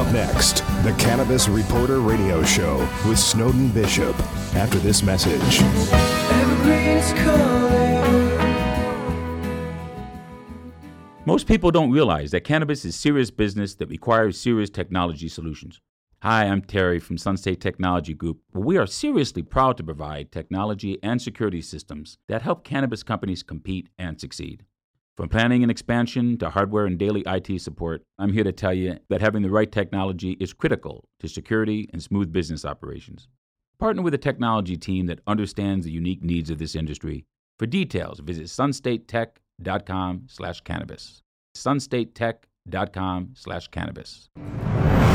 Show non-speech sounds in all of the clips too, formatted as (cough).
Up next, the Cannabis Reporter Radio Show with Snowden Bishop. After this message. Most people don't realize that cannabis is serious business that requires serious technology solutions. Hi, I'm Terry from Sunstate Technology Group. We are seriously proud to provide technology and security systems that help cannabis companies compete and succeed. From planning and expansion to hardware and daily IT support, I'm here to tell you that having the right technology is critical to security and smooth business operations. Partner with a technology team that understands the unique needs of this industry. For details, visit sunstatetech.com/cannabis. sunstatetech.com/cannabis.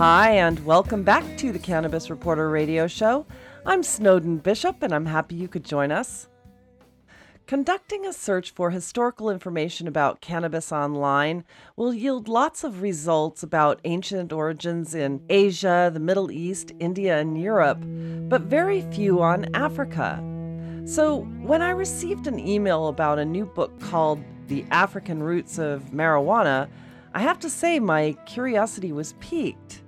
Hi, and welcome back to the Cannabis Reporter radio show. I'm Snowden Bishop, and I'm happy you could join us. Conducting a search for historical information about cannabis online will yield lots of results about ancient origins in Asia, the Middle East, India, and Europe, but very few on Africa. So, when I received an email about a new book called The African Roots of Marijuana, I have to say my curiosity was piqued.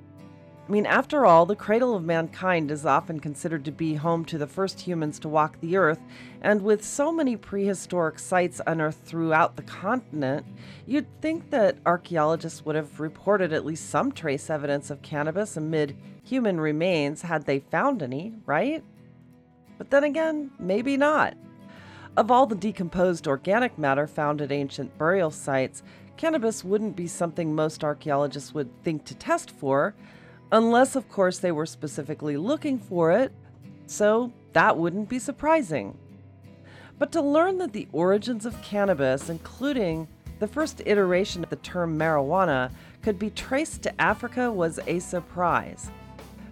I mean, after all, the cradle of mankind is often considered to be home to the first humans to walk the earth, and with so many prehistoric sites unearthed throughout the continent, you'd think that archaeologists would have reported at least some trace evidence of cannabis amid human remains had they found any, right? But then again, maybe not. Of all the decomposed organic matter found at ancient burial sites, cannabis wouldn't be something most archaeologists would think to test for unless, of course, they were specifically looking for it, so that wouldn't be surprising. But to learn that the origins of cannabis, including the first iteration of the term marijuana, could be traced to Africa was a surprise.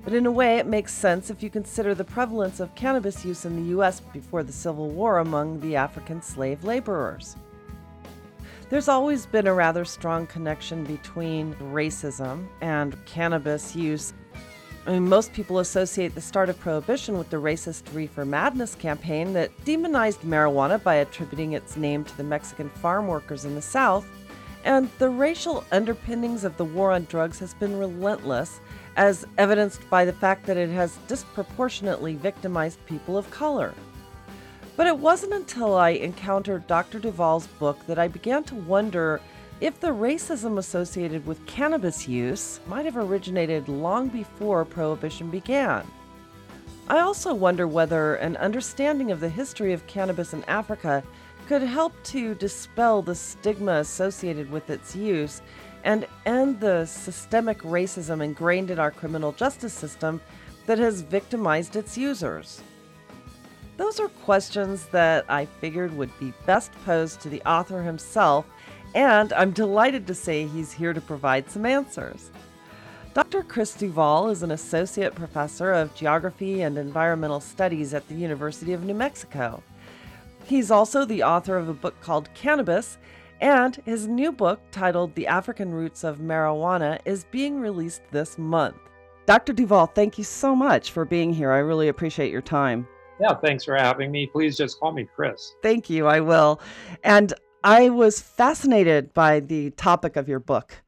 But in a way, it makes sense if you consider the prevalence of cannabis use in the U.S. before the Civil War among the African slave laborers. There's always been a rather strong connection between racism and cannabis use. I mean, most people associate the start of Prohibition with the racist Reefer Madness campaign that demonized marijuana by attributing its name to the Mexican farm workers in the South. And the racial underpinnings of the war on drugs has been relentless, as evidenced by the fact that it has disproportionately victimized people of color. But it wasn't until I encountered Dr. Duvall's book that I began to wonder if the racism associated with cannabis use might have originated long before Prohibition began. I also wonder whether an understanding of the history of cannabis in Africa could help to dispel the stigma associated with its use and end the systemic racism ingrained in our criminal justice system that has victimized its users. Those are questions that I figured would be best posed to the author himself, and I'm delighted to say he's here to provide some answers. Dr. Chris Duvall is an associate professor of geography and environmental studies at the University of New Mexico. He's also the author of a book called Cannabis, and his new book, titled The African Roots of Marijuana, is being released this month. Dr. Duvall, thank you so much for being here. I really appreciate your time. Yeah, thanks for having me. Please just call me Chris. Thank you. I will. And I was fascinated by the topic of your book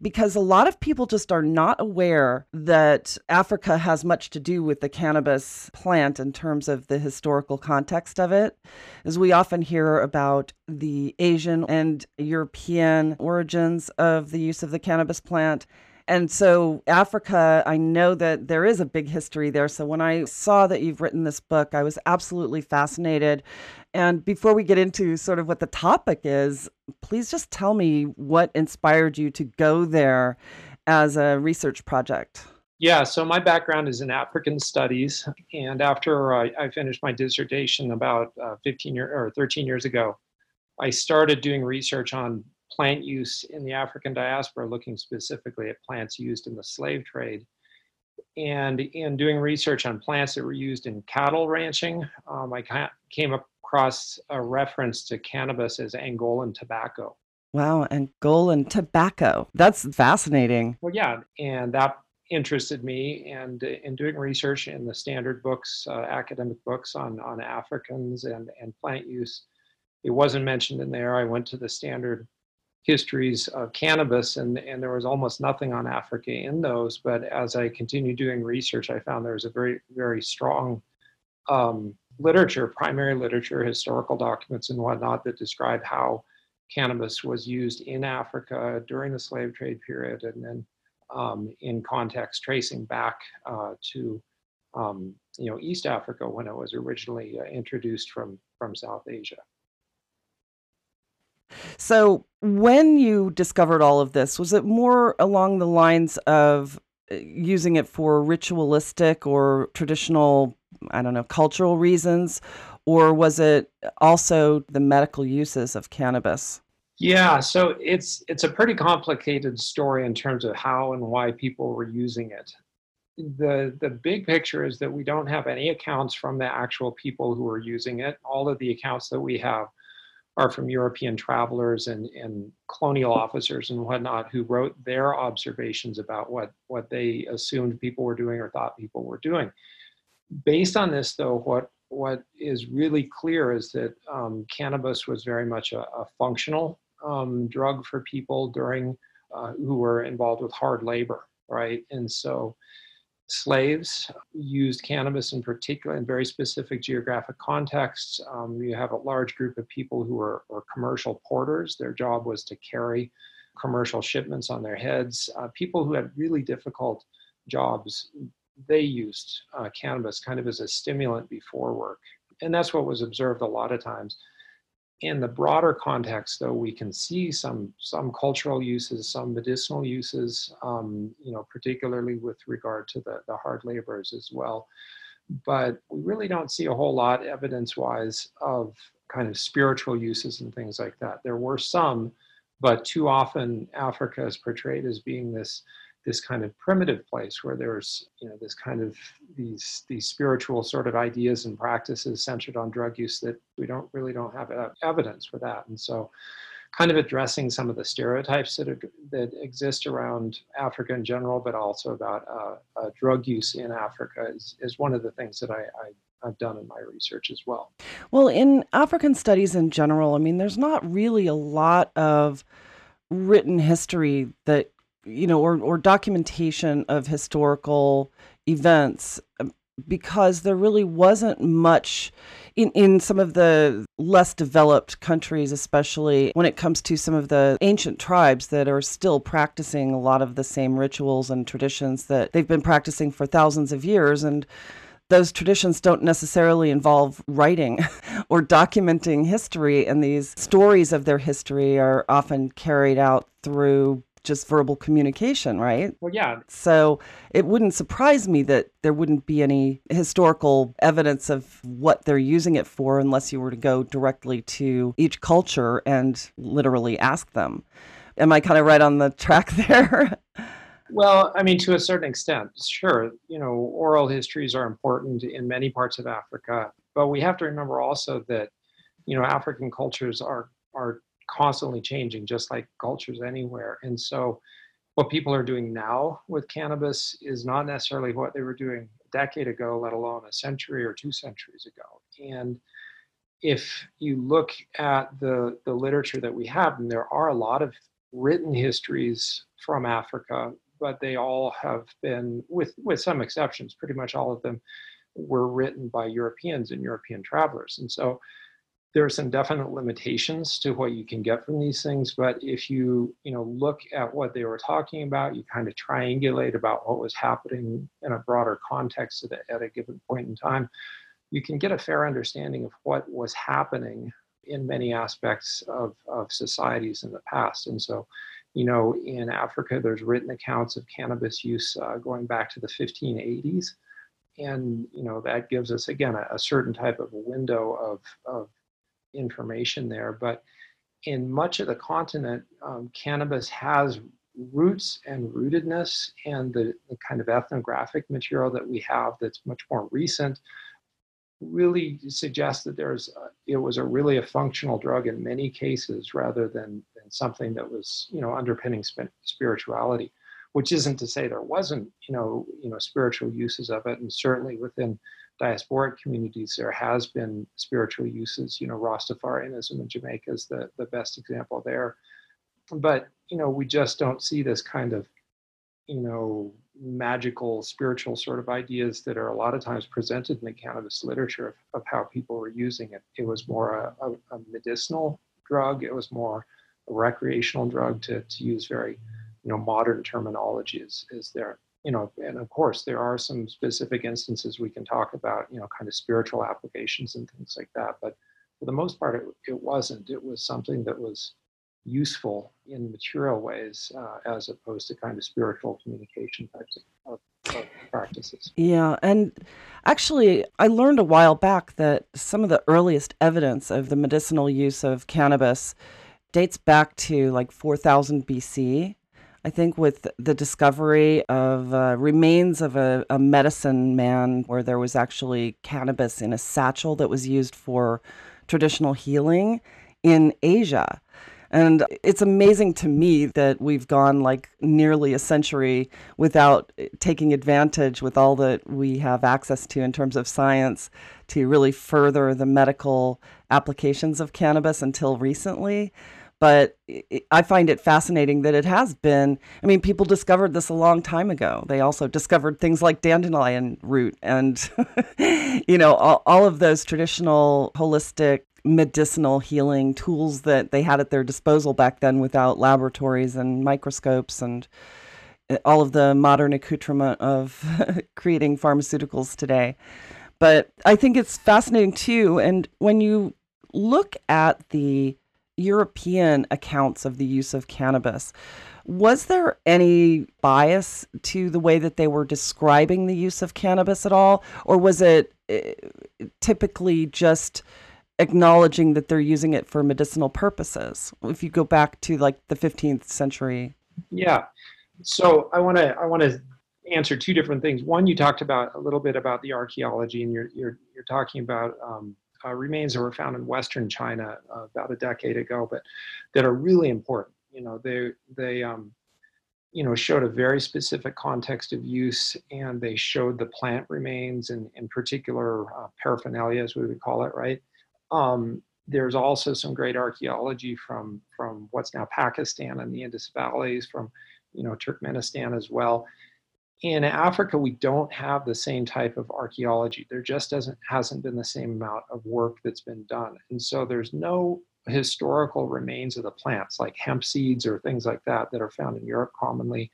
because a lot of people just are not aware that Africa has much to do with the cannabis plant in terms of the historical context of it. As we often hear about the Asian and European origins of the use of the cannabis plant and so, Africa, I know that there is a big history there. So, when I saw that you've written this book, I was absolutely fascinated. And before we get into sort of what the topic is, please just tell me what inspired you to go there as a research project. Yeah, so my background is in African studies. And after I, I finished my dissertation about uh, 15 year, or 13 years ago, I started doing research on plant use in the African diaspora, looking specifically at plants used in the slave trade. And in doing research on plants that were used in cattle ranching, um, I came across a reference to cannabis as Angolan tobacco. Wow, Angolan tobacco. That's fascinating. Well, yeah, and that interested me. And in doing research in the standard books, uh, academic books on, on Africans and, and plant use, it wasn't mentioned in there. I went to the standard histories of cannabis, and, and there was almost nothing on Africa in those. But as I continued doing research, I found there was a very, very strong um, literature, primary literature, historical documents, and whatnot that describe how cannabis was used in Africa during the slave trade period, and then um, in context tracing back uh, to um, you know East Africa when it was originally uh, introduced from from South Asia. So, when you discovered all of this, was it more along the lines of uh, using it for ritualistic or traditional, I don't know, cultural reasons? Or was it also the medical uses of cannabis? Yeah, so it's it's a pretty complicated story in terms of how and why people were using it. The the big picture is that we don't have any accounts from the actual people who are using it. All of the accounts that we have are from European travelers and, and colonial officers and whatnot who wrote their observations about what, what they assumed people were doing or thought people were doing. Based on this, though, what, what is really clear is that um, cannabis was very much a, a functional um, drug for people during uh, who were involved with hard labor, right? And so slaves used cannabis in particular in very specific geographic contexts. Um, you have a large group of people who were, were, commercial porters. Their job was to carry commercial shipments on their heads. Uh, people who had really difficult jobs, they used uh, cannabis kind of as a stimulant before work. And that's what was observed a lot of times in the broader context, though, we can see some some cultural uses, some medicinal uses, um, you know, particularly with regard to the, the hard laborers as well. But we really don't see a whole lot evidence-wise of kind of spiritual uses and things like that. There were some, but too often Africa is portrayed as being this this kind of primitive place where there's you know this kind of these these spiritual sort of ideas and practices centered on drug use that we don't really don't have evidence for that and so kind of addressing some of the stereotypes that, are, that exist around Africa in general, but also about uh, uh, drug use in Africa is, is one of the things that I, I, have done in my research as well. Well, in African studies in general, I mean, there's not really a lot of written history that you know, or, or documentation of historical events um, because there really wasn't much in, in some of the less developed countries, especially when it comes to some of the ancient tribes that are still practicing a lot of the same rituals and traditions that they've been practicing for thousands of years. And those traditions don't necessarily involve writing (laughs) or documenting history, and these stories of their history are often carried out through just verbal communication, right? Well, yeah. So it wouldn't surprise me that there wouldn't be any historical evidence of what they're using it for unless you were to go directly to each culture and literally ask them. Am I kind of right on the track (laughs) there? Well, I mean, to a certain extent, sure. You know, oral histories are important in many parts of Africa, but we have to remember also that, you know, African cultures are are constantly changing, just like cultures anywhere. And so, what people are doing now with cannabis is not necessarily what they were doing a decade ago, let alone a century or two centuries ago. And if you look at the, the literature that we have, and there are a lot of written histories from Africa, but they all have been, with, with some exceptions, pretty much all of them were written by Europeans and European travelers. And so there are some definite limitations to what you can get from these things but if you you know look at what they were talking about you kind of triangulate about what was happening in a broader context at a, at a given point in time you can get a fair understanding of what was happening in many aspects of, of societies in the past. And so you know in africa there's written accounts of cannabis use uh, going back to the 1580s and you know that gives us again a, a certain type of window of, of information there. But in much of the continent, um, cannabis has roots and rootedness and the, the kind of ethnographic material that we have that's much more recent really suggests that there's a, it was a really a functional drug in many cases rather than, than something that was you know underpinning spirituality which isn't to say there wasn't you know you know spiritual uses of it and certainly within diasporic communities there has been spiritual uses you know rastafarianism in jamaica is the, the best example there. But you know we just don't see this kind of you know magical spiritual sort of ideas that are a lot of times presented in the cannabis literature of, of how people were using it. It was more a, a, a medicinal drug. It was more a recreational drug to, to use very you know modern terminology is, is there you know and of course there are some specific instances we can talk about you know kind of spiritual applications and things like that but for the most part it, it wasn't it was something that was useful in material ways uh, as opposed to kind of spiritual communication types of, of, of, practices. Yeah, and actually, I learned a while back that some of the earliest evidence of the medicinal use of cannabis dates back to like 4000 BC. I think with the discovery of uh, remains of a, a medicine man where there was actually cannabis in a satchel that was used for traditional healing in Asia. And it's amazing to me that we've gone like nearly a century without taking advantage with all that we have access to in terms of science to really further the medical applications of cannabis until recently but I find it fascinating that it has been. I mean, people discovered this a long time ago. They also discovered things like dandelion root and, (laughs) you know, all, all, of those traditional holistic medicinal healing tools that they had at their disposal back then without laboratories and microscopes and uh, all of the modern accoutrement of (laughs) creating pharmaceuticals today. But I think it's fascinating too. And when you look at the European accounts of the use of cannabis, was there any bias to the way that they were describing the use of cannabis at all? Or was it uh, typically just acknowledging that they're using it for medicinal purposes. If you go back to like the 15th century. Yeah. So I want to I want to answer two different things. One, you talked about a little bit about the archaeology, and you're you're you're talking about um, uh, remains that were found in Western China uh, about a decade ago, but that are really important. You know, they they um, you know showed a very specific context of use, and they showed the plant remains and in particular uh, paraphernalia, as we would call it, right? Um, there's also some great archaeology from from what's now Pakistan and the Indus valleys, from you know Turkmenistan as well. In Africa, we don't have the same type of archaeology. There just doesn't hasn't been the same amount of work that's been done, and so there's no historical remains of the plants like hemp seeds or things like that that are found in Europe commonly.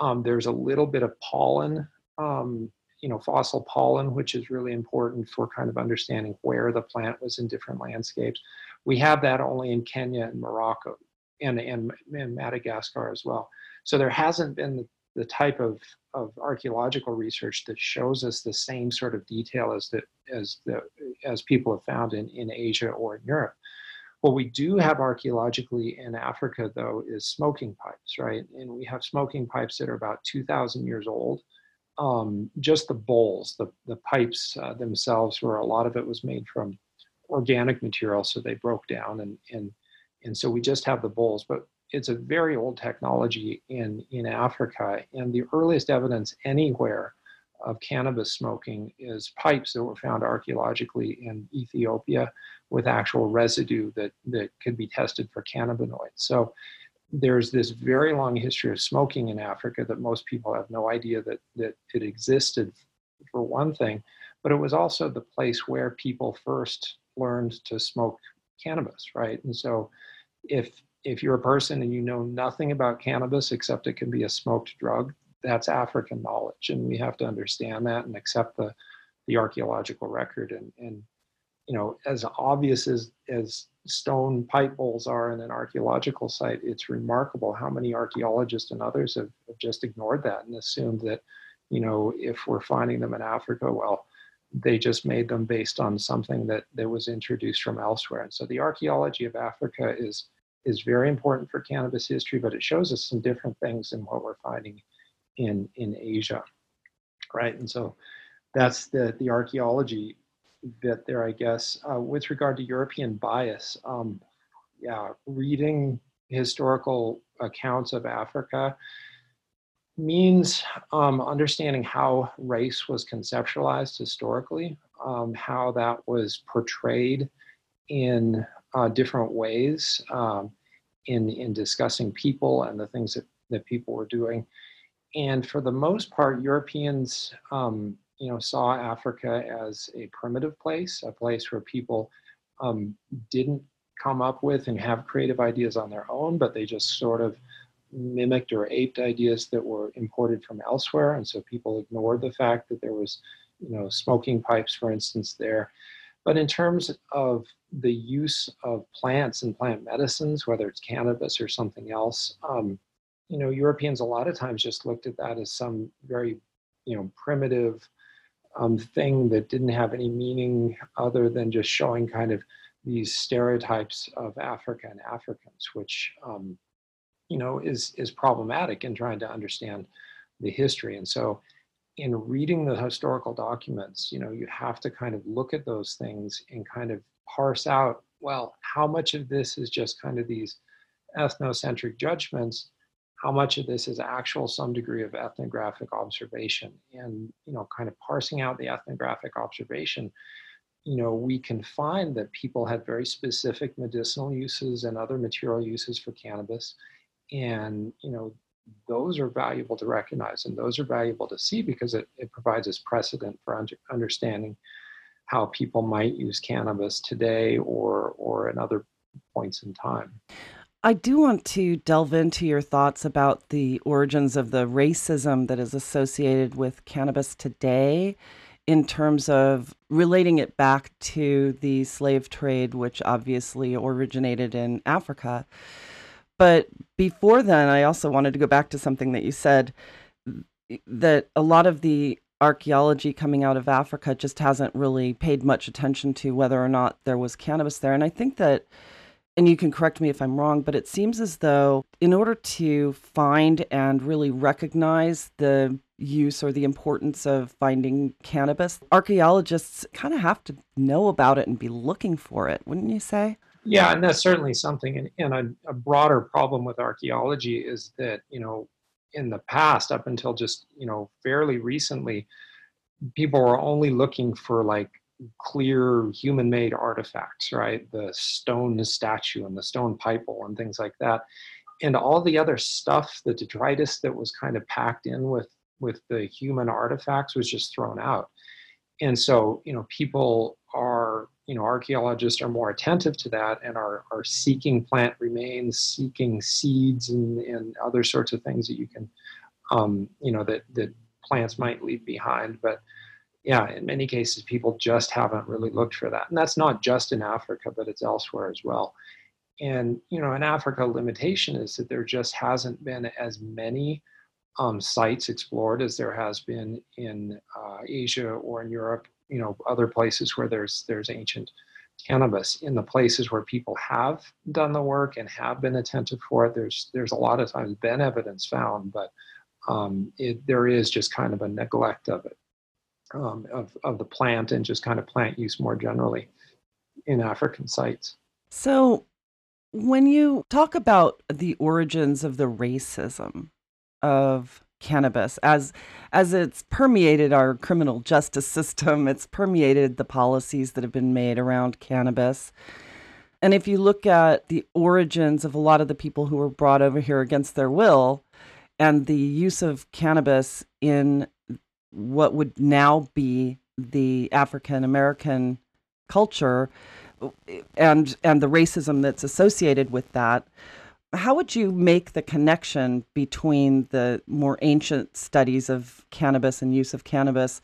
Um, there's a little bit of pollen um, you know fossil pollen, which is really important for kind of understanding where the plant was in different landscapes. We have that only in Kenya and Morocco and, and, and Madagascar as well. So there hasn't been the, type of, of archaeological research that shows us the same sort of detail as the, as the as people have found in, in Asia or in Europe. What we do have archaeologically in Africa, though, is smoking pipes, right? And we have smoking pipes that are about 2,000 years old um, just the bowls, the, the pipes uh, themselves, where a lot of it was made from organic material, so they broke down, and and and so we just have the bowls. But it's a very old technology in in Africa, and the earliest evidence anywhere of cannabis smoking is pipes that were found archaeologically in Ethiopia with actual residue that that could be tested for cannabinoids. So there's this very long history of smoking in Africa that most people have no idea that, that it existed, for one thing, but it was also the place where people first learned to smoke cannabis, right? And so if if you're a person and you know nothing about cannabis except it can be a smoked drug, that's African knowledge. And we have to understand that and accept the the archaeological record and, and you know, as obvious as as stone pipe bowls are in an archaeological site, it's remarkable how many archaeologists and others have, have just ignored that and assumed that, you know, if we're finding them in Africa, well, they just made them based on something that, that was introduced from elsewhere. And so the archaeology of Africa is is very important for cannabis history, but it shows us some different things than what we're finding in in Asia, right? And so that's the the archaeology bit there, I guess. Uh, with regard to European bias, um, yeah, reading historical accounts of Africa means um, understanding how race was conceptualized historically, um, how that was portrayed in uh, different ways um, in, in discussing people and the things that, that people were doing. And for the most part, Europeans um, you know, saw Africa as a primitive place, a place where people um, didn't come up with and have creative ideas on their own, but they just sort of mimicked or aped ideas that were imported from elsewhere. And so people ignored the fact that there was, you know, smoking pipes, for instance, there. But in terms of the use of plants and plant medicines, whether it's cannabis or something else, um, you know, Europeans a lot of times just looked at that as some very, you know, primitive um, thing that didn't have any meaning other than just showing kind of these stereotypes of Africa and Africans, which um, you know is is problematic in trying to understand the history. And so, in reading the historical documents, you know, you have to kind of look at those things and kind of parse out, well, how much of this is just kind of these ethnocentric judgments? How much of this is actual some degree of ethnographic observation? And you know kind of parsing out the ethnographic observation you know we can find that people had very specific medicinal uses and other material uses for cannabis. And you know those are valuable to recognize and those are valuable to see because it, it provides us precedent for under, understanding how people might use cannabis today or or in other points in time I do want to delve into your thoughts about the origins of the racism that is associated with cannabis today in terms of relating it back to the slave trade, which obviously originated in Africa. But before then, I also wanted to go back to something that you said that a lot of the archaeology coming out of Africa just hasn't really paid much attention to whether or not there was cannabis there. And I think that and you can correct me if I'm wrong, but it seems as though in order to find and really recognize the use or the importance of finding cannabis, archaeologists kind of have to know about it and be looking for it, wouldn't you say? Yeah, and that's certainly something. And, and a, a broader problem with archaeology is that, you know, in the past, up until just, you know, fairly recently, people were only looking for like clear human made artifacts, right? The stone statue and the stone pipe and things like that. And all the other stuff, the detritus that was kind of packed in with, with the human artifacts was just thrown out. And so, you know, people are, you know, archaeologists are more attentive to that and are, are seeking plant remains, seeking seeds and, and other sorts of things that you can, um, you know, that, that plants might leave behind. But yeah, in many cases, people just haven't really looked for that. And that's not just in Africa, but it's elsewhere as well. And, you know, in Africa, limitation is that there just hasn't been as many um, sites explored as there has been in uh, Asia or in Europe, you know, other places where there's, there's ancient cannabis. In the places where people have done the work and have been attentive for it, there's, there's a lot of times been evidence found, but um, it, there is just kind of a neglect of it um, of, of the plant and just kind of plant use more generally in African sites. So, when you talk about the origins of the racism of cannabis. As as it's permeated our criminal justice system it's permeated the policies that have been made around cannabis. And if you look at the origins of a lot of the people who were brought over here against their will and the use of cannabis in what would now be the African American culture and and the racism that's associated with that how would you make the connection between the more ancient studies of cannabis and use of cannabis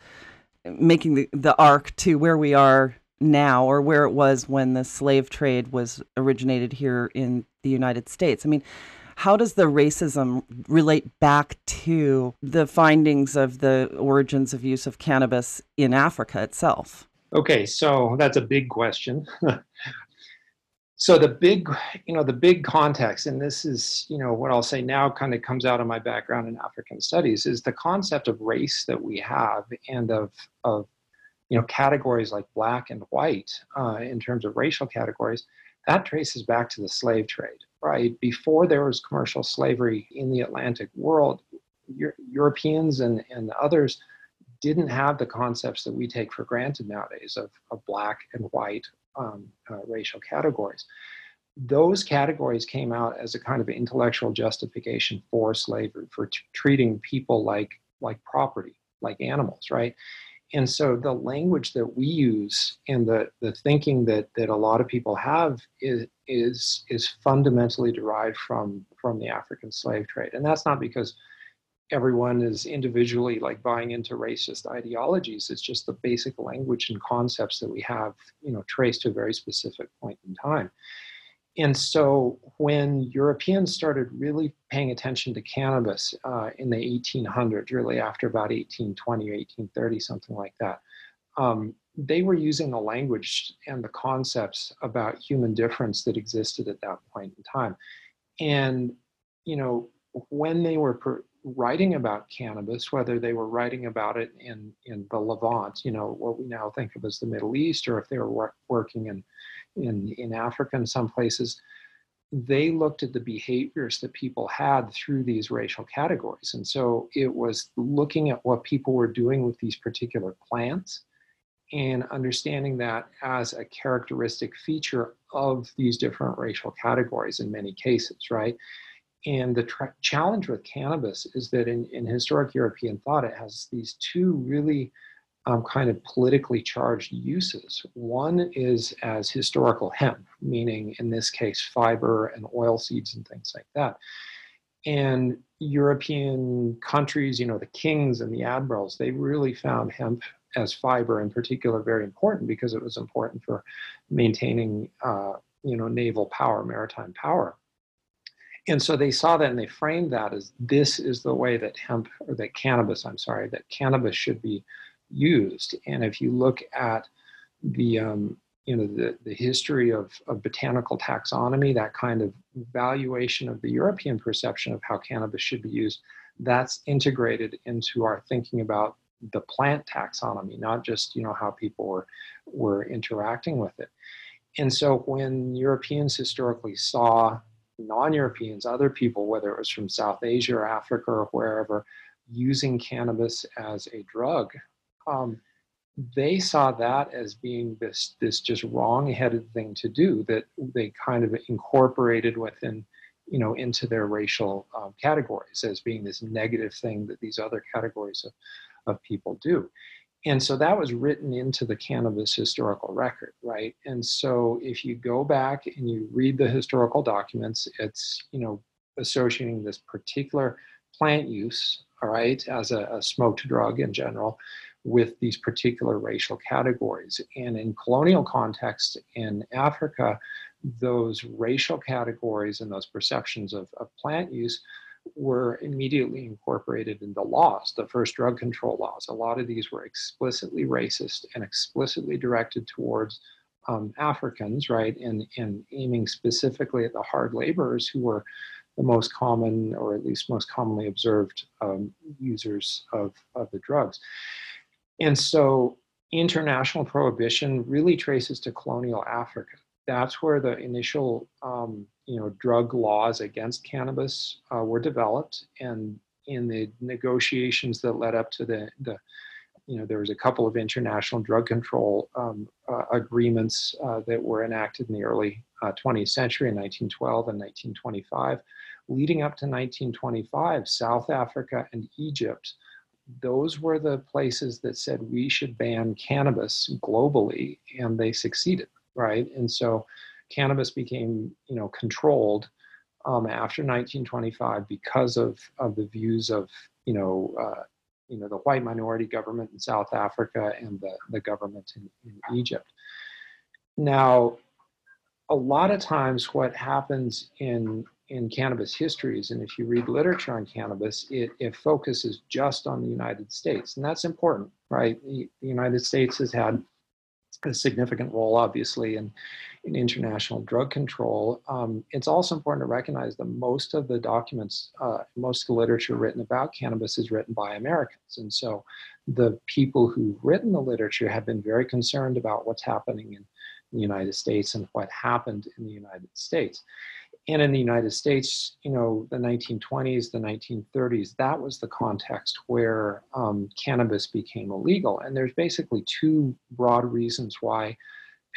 making the, the arc to where we are now or where it was when the slave trade was originated here in the United States i mean how does the racism relate back to the findings of the origins of use of cannabis in Africa itself? Okay, so that's a big question. (laughs) so the big you know the big context and this is you know what i'll say now kind of comes out of my background in african studies is the concept of race that we have and of of you know categories like black and white uh, in terms of racial categories that traces back to the slave trade right? Before there was commercial slavery in the atlantic world europeans and, and others didn't have the concepts that we take for granted nowadays of, of black and white um, uh, racial categories. Those categories came out as a kind of intellectual justification for slavery, for t- treating people like like property, like animals, right? And so the language that we use and the, the thinking that, that a lot of people have is, is, is fundamentally derived from, from the African slave trade. And that's not because everyone is individually like buying into racist ideologies. It's just the basic language and concepts that we have, you know, traced to a very specific point in time. And so when Europeans started really paying attention to cannabis uh, in the 1800s, really after about 1820 or 1830, something like that, um, they were using the language and the concepts about human difference that existed at that point in time. And, you know, when they were per- writing about cannabis, whether they were writing about it in, in the Levant, you know, what we now think of as the Middle East, or if they were wor- working in, in, in Africa in some places, they looked at the behaviors that people had through these racial categories. And so it was looking at what people were doing with these particular plants and understanding that as a characteristic feature of these different racial categories in many cases, right? And the tra- challenge with cannabis is that in, in historic European thought, it has these two really um, kind of politically charged uses. One is as historical hemp, meaning in this case, fiber and oil seeds and things like that. And European countries, you know, the kings and the admirals, they really found hemp as fiber in particular very important because it was important for maintaining, uh, you know, naval power, maritime power and so they saw that and they framed that as this is the way that hemp or that cannabis i'm sorry that cannabis should be used. And if you look at the um, you know the, the history of, of botanical taxonomy that kind of valuation of the european perception of how cannabis should be used that's integrated into our thinking about the plant taxonomy not just you know how people were were interacting with it. And so when europeans historically saw non-Europeans, other people, whether it was from South Asia or Africa or wherever, using cannabis as a drug, um, they saw that as being this this just wrong-headed thing to do that they kind of incorporated within, you know, into their racial um, categories as being this negative thing that these other categories of, of people do and so that was written into the cannabis historical record right? And so if you go back and you read the historical documents it's you know associating this particular plant use all right as a, a smoked drug in general with these particular racial categories. And in colonial context in africa those racial categories and those perceptions of, of plant use were immediately incorporated into laws, the first drug control laws. A lot of these were explicitly racist and explicitly directed towards um, Africans, right, and, and aiming specifically at the hard laborers who were the most common, or at least most commonly observed, um, users of, of the drugs. And so international prohibition really traces to colonial Africa. That's where the initial um, you know, drug laws against cannabis uh, were developed, and in the negotiations that led up to the, the you know, there was a couple of international drug control um, uh, agreements uh, that were enacted in the early 20th uh, century in 1912 and 1925. Leading up to 1925, South Africa and Egypt, those were the places that said we should ban cannabis globally, and they succeeded, right? And so cannabis became you know controlled um, after 1925 because of of the views of you know uh, you know the white minority government in South Africa and the the government in, in Egypt. Now, a lot of times, what happens in in cannabis histories, and if you read literature on cannabis, it, it focuses just on the United States, and that's important, right? The, United States has had a significant role, obviously, in in international drug control. Um, it's also important to recognize that most of the documents, uh, most of the literature written about cannabis is written by Americans. And so the people who've written the literature have been very concerned about what's happening in the United States and what happened in the United States. And in the United States, you know, the 1920s, the 1930s, that was the context where um, cannabis became illegal. And there's basically two broad reasons why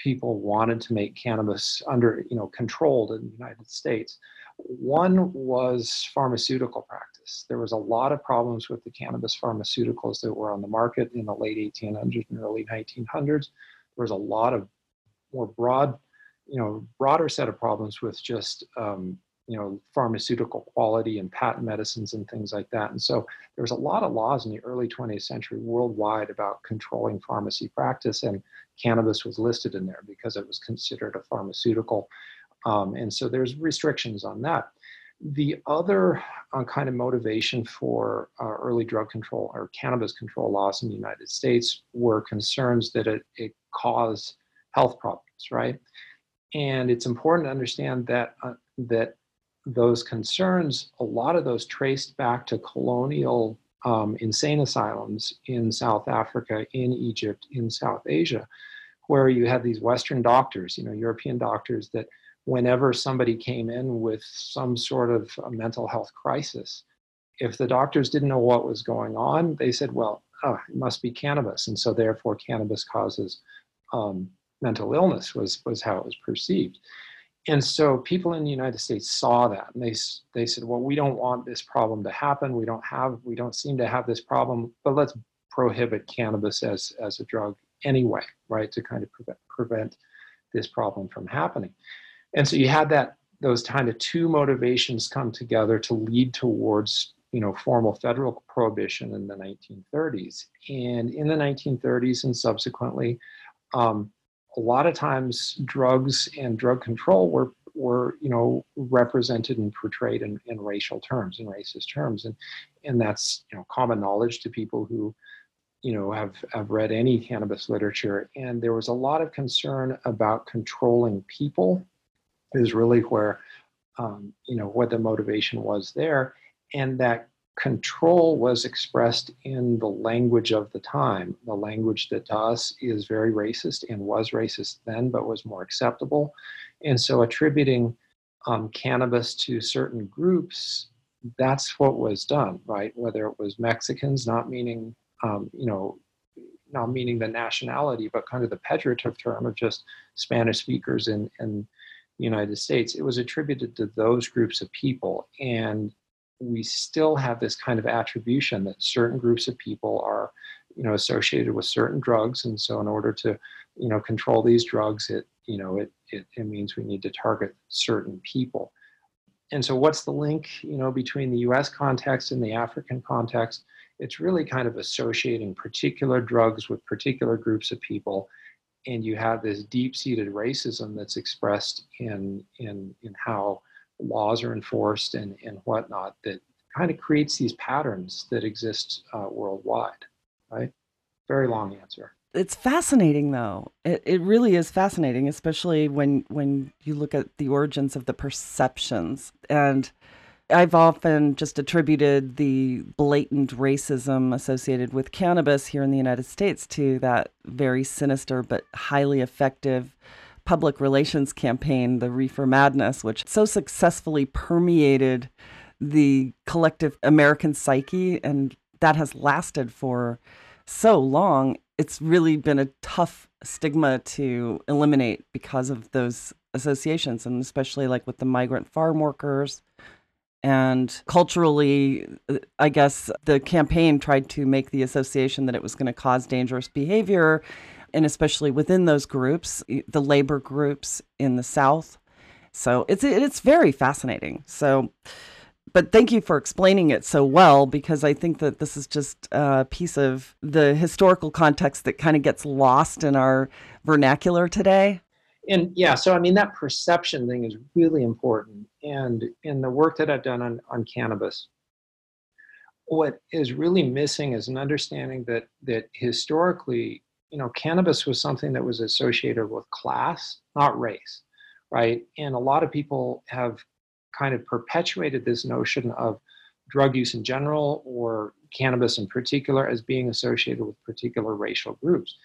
people wanted to make cannabis under, you know, controlled in the United States. One was pharmaceutical practice. There was a lot of problems with the cannabis pharmaceuticals that were on the market in the late 1800s and early 1900s. There was a lot of more broad, you know, broader set of problems with just um, you know pharmaceutical quality and patent medicines and things like that. And so there was a lot of laws in the early 20th century worldwide about controlling pharmacy practice, and cannabis was listed in there because it was considered a pharmaceutical. Um, and so there's restrictions on that. The other uh, kind of motivation for uh, early drug control or cannabis control laws in the United States were concerns that it, it caused health problems, right? And it's important to understand that uh, that those concerns, a lot of those traced back to colonial um, insane asylums in South Africa, in Egypt, in South Asia, where you had these Western doctors, you know, European doctors that whenever somebody came in with some sort of mental health crisis, if the doctors didn't know what was going on, they said, well, oh, it must be cannabis. And so therefore cannabis causes um, mental illness was, was how it was perceived. And so people in the United States saw that and they, they said, well, we don't want this problem to happen. We don't have, we don't seem to have this problem, but let's prohibit cannabis as, as a drug anyway, right? To kind of prevent, prevent this problem from happening. And so you had that, those kind of two motivations come together to lead towards you know, formal federal prohibition in the 1930s. And in the 1930s and subsequently, um, a lot of times drugs and drug control were were you know represented and portrayed in, in racial terms in racist terms. And and that's you know common knowledge to people who you know have have read any cannabis literature. And there was a lot of concern about controlling people is really where um, you know what the motivation was there. And that control was expressed in the language of the time, the language that to us is very racist and was racist then, but was more acceptable. And so attributing um, cannabis to certain groups, that's what was done, right? Whether it was Mexicans, not meaning, um, you know, not meaning the nationality, but kind of the pejorative term of just Spanish speakers in, in the United States, it was attributed to those groups of people. And we still have this kind of attribution that certain groups of people are you know associated with certain drugs. And so in order to you know control these drugs it you know it, it, it means we need to target certain people. And so what's the link you know between the us context and the african context? It's really kind of associating particular drugs with particular groups of people. And you have this deep-seated racism that's expressed in in in how laws are enforced and, and whatnot that kind of creates these patterns that exist uh, worldwide, right? Very long answer. It's fascinating, though. It, it really is fascinating, especially when when you look at the origins of the perceptions. And I've often just attributed the blatant racism associated with cannabis here in the United States to that very sinister but highly effective public relations campaign, the Reefer Madness, which so successfully permeated the collective American psyche, and that has lasted for so long. It's really been a tough stigma to eliminate because of those associations, and especially like with the migrant farm workers. And culturally, I guess the campaign tried to make the association that it was going to cause dangerous behavior and especially within those groups, the labor groups in the South. So it's it's very fascinating. So, but thank you for explaining it so well because I think that this is just a piece of the historical context that kind of gets lost in our vernacular today. And yeah, so I mean that perception thing is really important. And in the work that I've done on, on cannabis, what is really missing is an understanding that that historically you know, cannabis was something that was associated with class, not race, right? And a lot of people have kind of perpetuated this notion of drug use in general or cannabis in particular as being associated with particular racial groups.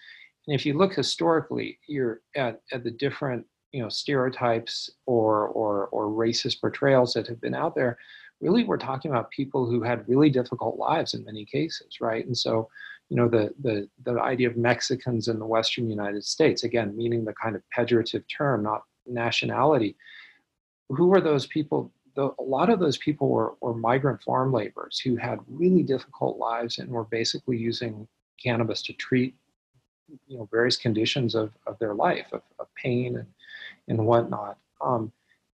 And if you look historically, you're at, at the different you know stereotypes or, or or racist portrayals that have been out there, really we're talking about people who had really difficult lives in many cases, right? And so, you know, the the the idea of Mexicans in the Western United States, again, meaning the kind of pejorative term, not nationality. Who are those people the, a lot of those people were, were migrant farm laborers who had really difficult lives and were basically using cannabis to treat you know various conditions of, of their life of, of pain and, and whatnot um,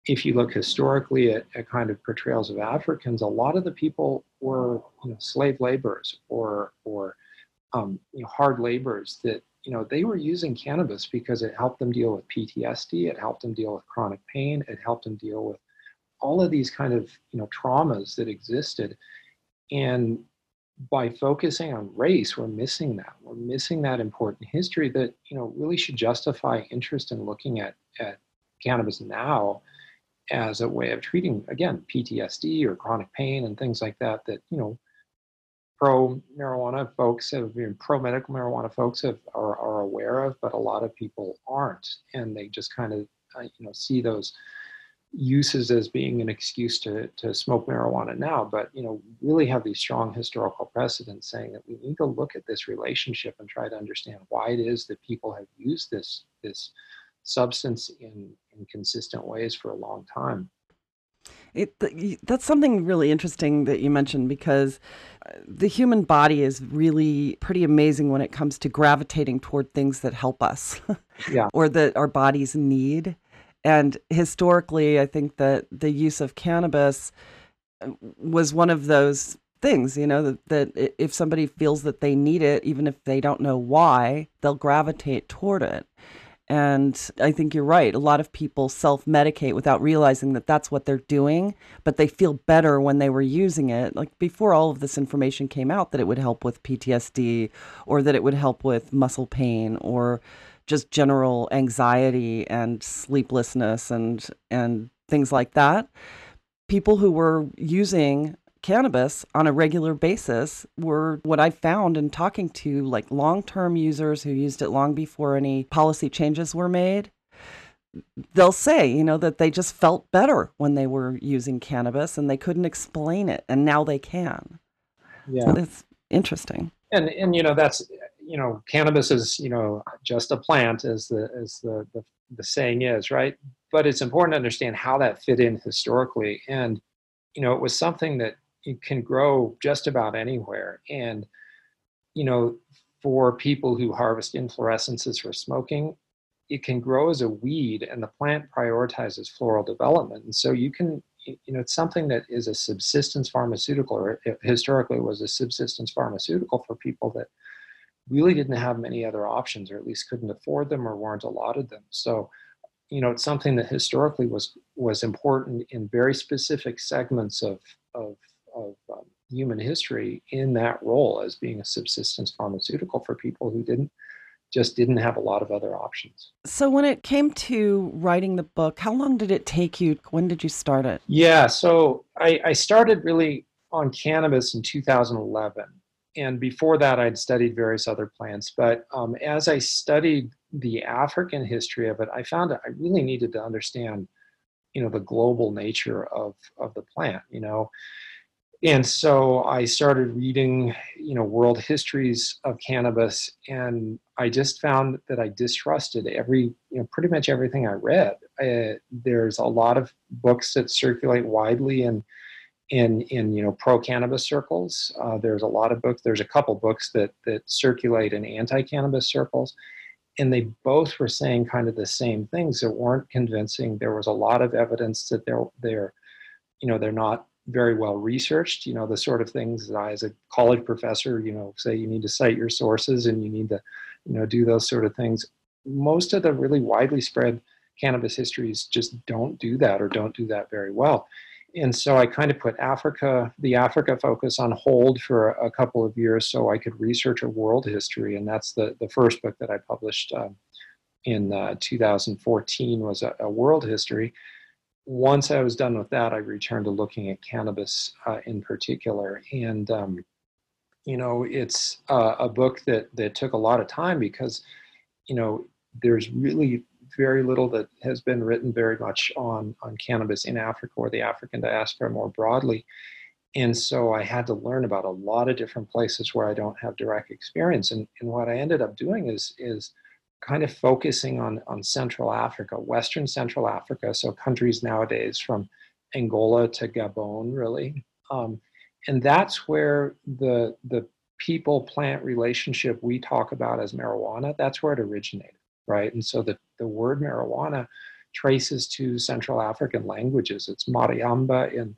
if you look historically at, at, kind of portrayals of africans a lot of the people were you know slave laborers or or um, you know hard laborers that you know they were using cannabis because it helped them deal with ptsd it helped them deal with chronic pain it helped them deal with all of these kind of you know traumas that existed. And by focusing on race we're missing that. We're missing that important history that you know really should justify interest in looking at at cannabis now as a way of treating again ptsd or chronic pain and things like that that you know pro marijuana folks have you know, pro medical marijuana folks have are, are aware of but a lot of people aren't and they just kind of uh, you know see those uses as being an excuse to, to smoke marijuana now, but you know, really have these strong historical precedents saying that we need to look at this relationship and try to understand why it is that people have used this this substance in, in consistent ways for a long time. It, that's something really interesting that you mentioned because uh, the human body is really pretty amazing when it comes to gravitating toward things that help us (laughs) yeah. or that our bodies need. And historically, I think that the use of cannabis uh, was one of those things, you know, that, that if somebody feels that they need it, even if they don't know why, they'll gravitate toward it. And I think you're right. A lot of people self medicate without realizing that that's what they're doing, but they feel better when they were using it. Like before all of this information came out, that it would help with PTSD or that it would help with muscle pain or just general anxiety and sleeplessness and and things like that. People who were using cannabis on a regular basis were what I found in talking to like long-term users who used it long before any policy changes were made. They'll say, you know, that they just felt better when they were using cannabis and they couldn't explain it and now they can. Yeah. So it's interesting. And and you know that's you know, cannabis is, you know, just a plant, as the as the, the the saying is, right? But it's important to understand how that fit in historically. And, you know, it was something that can grow just about anywhere. And, you know, for people who harvest inflorescences for smoking, it can grow as a weed and the plant prioritizes floral development. And so you can, you know, it's something that is a subsistence pharmaceutical or historically was a subsistence pharmaceutical for people that really didn't have many other options, or at least couldn't afford them or weren't allotted them. So, you know, it's something that historically was was important in very specific segments of of, of um, human history in that role as being a subsistence pharmaceutical for people who didn't just didn't have a lot of other options. So when it came to writing the book, how long did it take you? When did you start it? Yeah, so I, I started really on cannabis in 2011 and before that, I'd studied various other plants. But um, as I studied the African history of it, I found that I really needed to understand, you know, the global nature of of the plant. You know, and so I started reading, you know, world histories of cannabis, and I just found that I distrusted every, you know, pretty much everything I read. I, there's a lot of books that circulate widely and in in you know pro cannabis circles. Uh, there's a lot of books. There's a couple books that that circulate in anti cannabis circles, and they both were saying kind of the same things that weren't convincing. There was a lot of evidence that they're they're you know they're not very well researched. You know the sort of things that I, as a college professor, you know, say you need to cite your sources and you need to you know do those sort of things. Most of the really widely spread cannabis histories just don't do that or don't do that very well and so I kind of put Africa, the Africa focus on hold for a couple of years so I could research a world history. And that's the, the first book that I published um, in uh, 2014 was a, a, world history. Once I was done with that, I returned to looking at cannabis uh, in particular. And, um, you know, it's uh, a book that, that took a lot of time because, you know, there's really very little that has been written very much on, on cannabis in Africa or the African diaspora more broadly. And so I had to learn about a lot of different places where I don't have direct experience. And, and what I ended up doing is, is kind of focusing on, on Central Africa, Western Central Africa, so countries nowadays from Angola to Gabon, really. Um, and that's where the, the people plant relationship we talk about as marijuana, that's where it originated right? And so the, the word marijuana traces to Central African languages. It's Mariamba in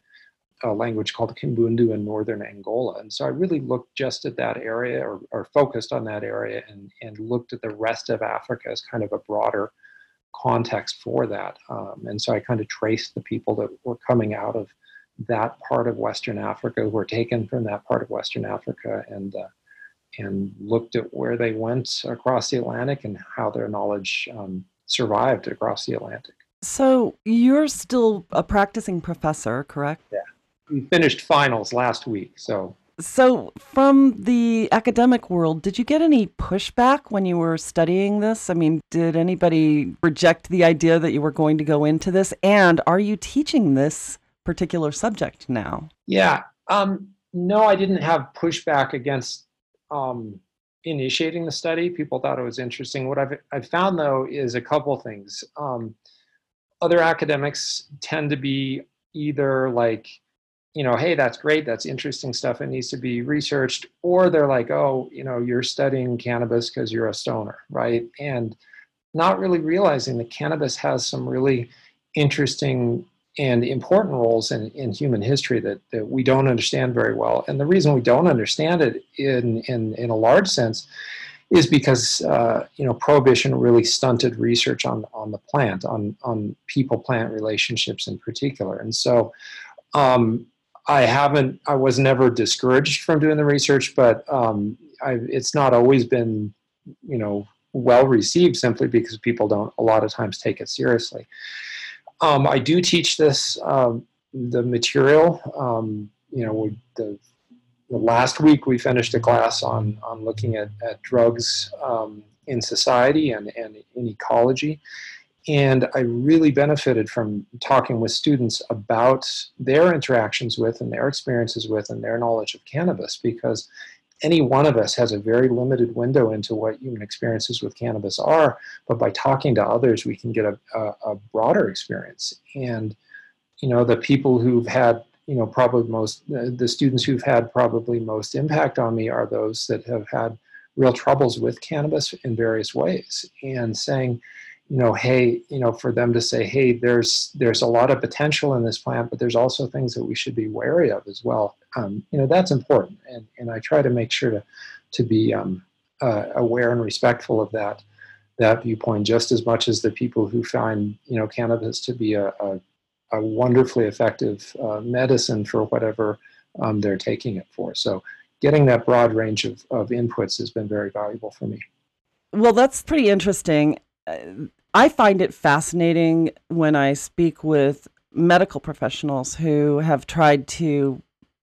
a language called Kimbundu in northern Angola. And so I really looked just at that area or, or focused on that area and, and looked at the rest of Africa as kind of a broader context for that. Um, and so I kind of traced the people that were coming out of that part of Western Africa, who were taken from that part of Western Africa, and uh, and looked at where they went across the Atlantic and how their knowledge um, survived across the Atlantic. So you're still a practicing professor, correct? Yeah. We finished finals last week, so. So, from the academic world, did you get any pushback when you were studying this? I mean, did anybody reject the idea that you were going to go into this? And are you teaching this particular subject now? Yeah. Um, no, I didn't have pushback against um, initiating the study. People thought it was interesting. What I've, I've found though is a couple things. Um, other academics tend to be either like, you know, hey, that's great, that's interesting stuff, it needs to be researched, or they're like, oh, you know, you're studying cannabis because you're a stoner, right? And not really realizing that cannabis has some really interesting and important roles in, in human history that, that we don't understand very well. And the reason we don't understand it in, in, in a large sense is because uh, you know prohibition really stunted research on, on the plant, on, on people-plant relationships in particular. And so um, I haven't, I was never discouraged from doing the research, but um, it's not always been, you know, well received simply because people don't a lot of times take it seriously. Um, I do teach this um, the material. Um, you know, the, the, last week we finished a class on on looking at, at drugs um, in society and, and in ecology. And I really benefited from talking with students about their interactions with and their experiences with and their knowledge of cannabis because any one of us has a very limited window into what human experiences with cannabis are, but by talking to others, we can get a, a, a broader experience. And, you know, the people who've had, you know, probably most, the students who've had probably most impact on me are those that have had real troubles with cannabis in various ways. And saying, you know, hey, you know, for them to say, hey, there's there's a lot of potential in this plant, but there's also things that we should be wary of as well. Um, you know, that's important, and and I try to make sure to to be um, uh, aware and respectful of that that viewpoint just as much as the people who find you know cannabis to be a, a, a wonderfully effective uh, medicine for whatever um, they're taking it for. So getting that broad range of, of inputs has been very valuable for me. Well, that's pretty interesting. I find it fascinating when I speak with medical professionals who have tried to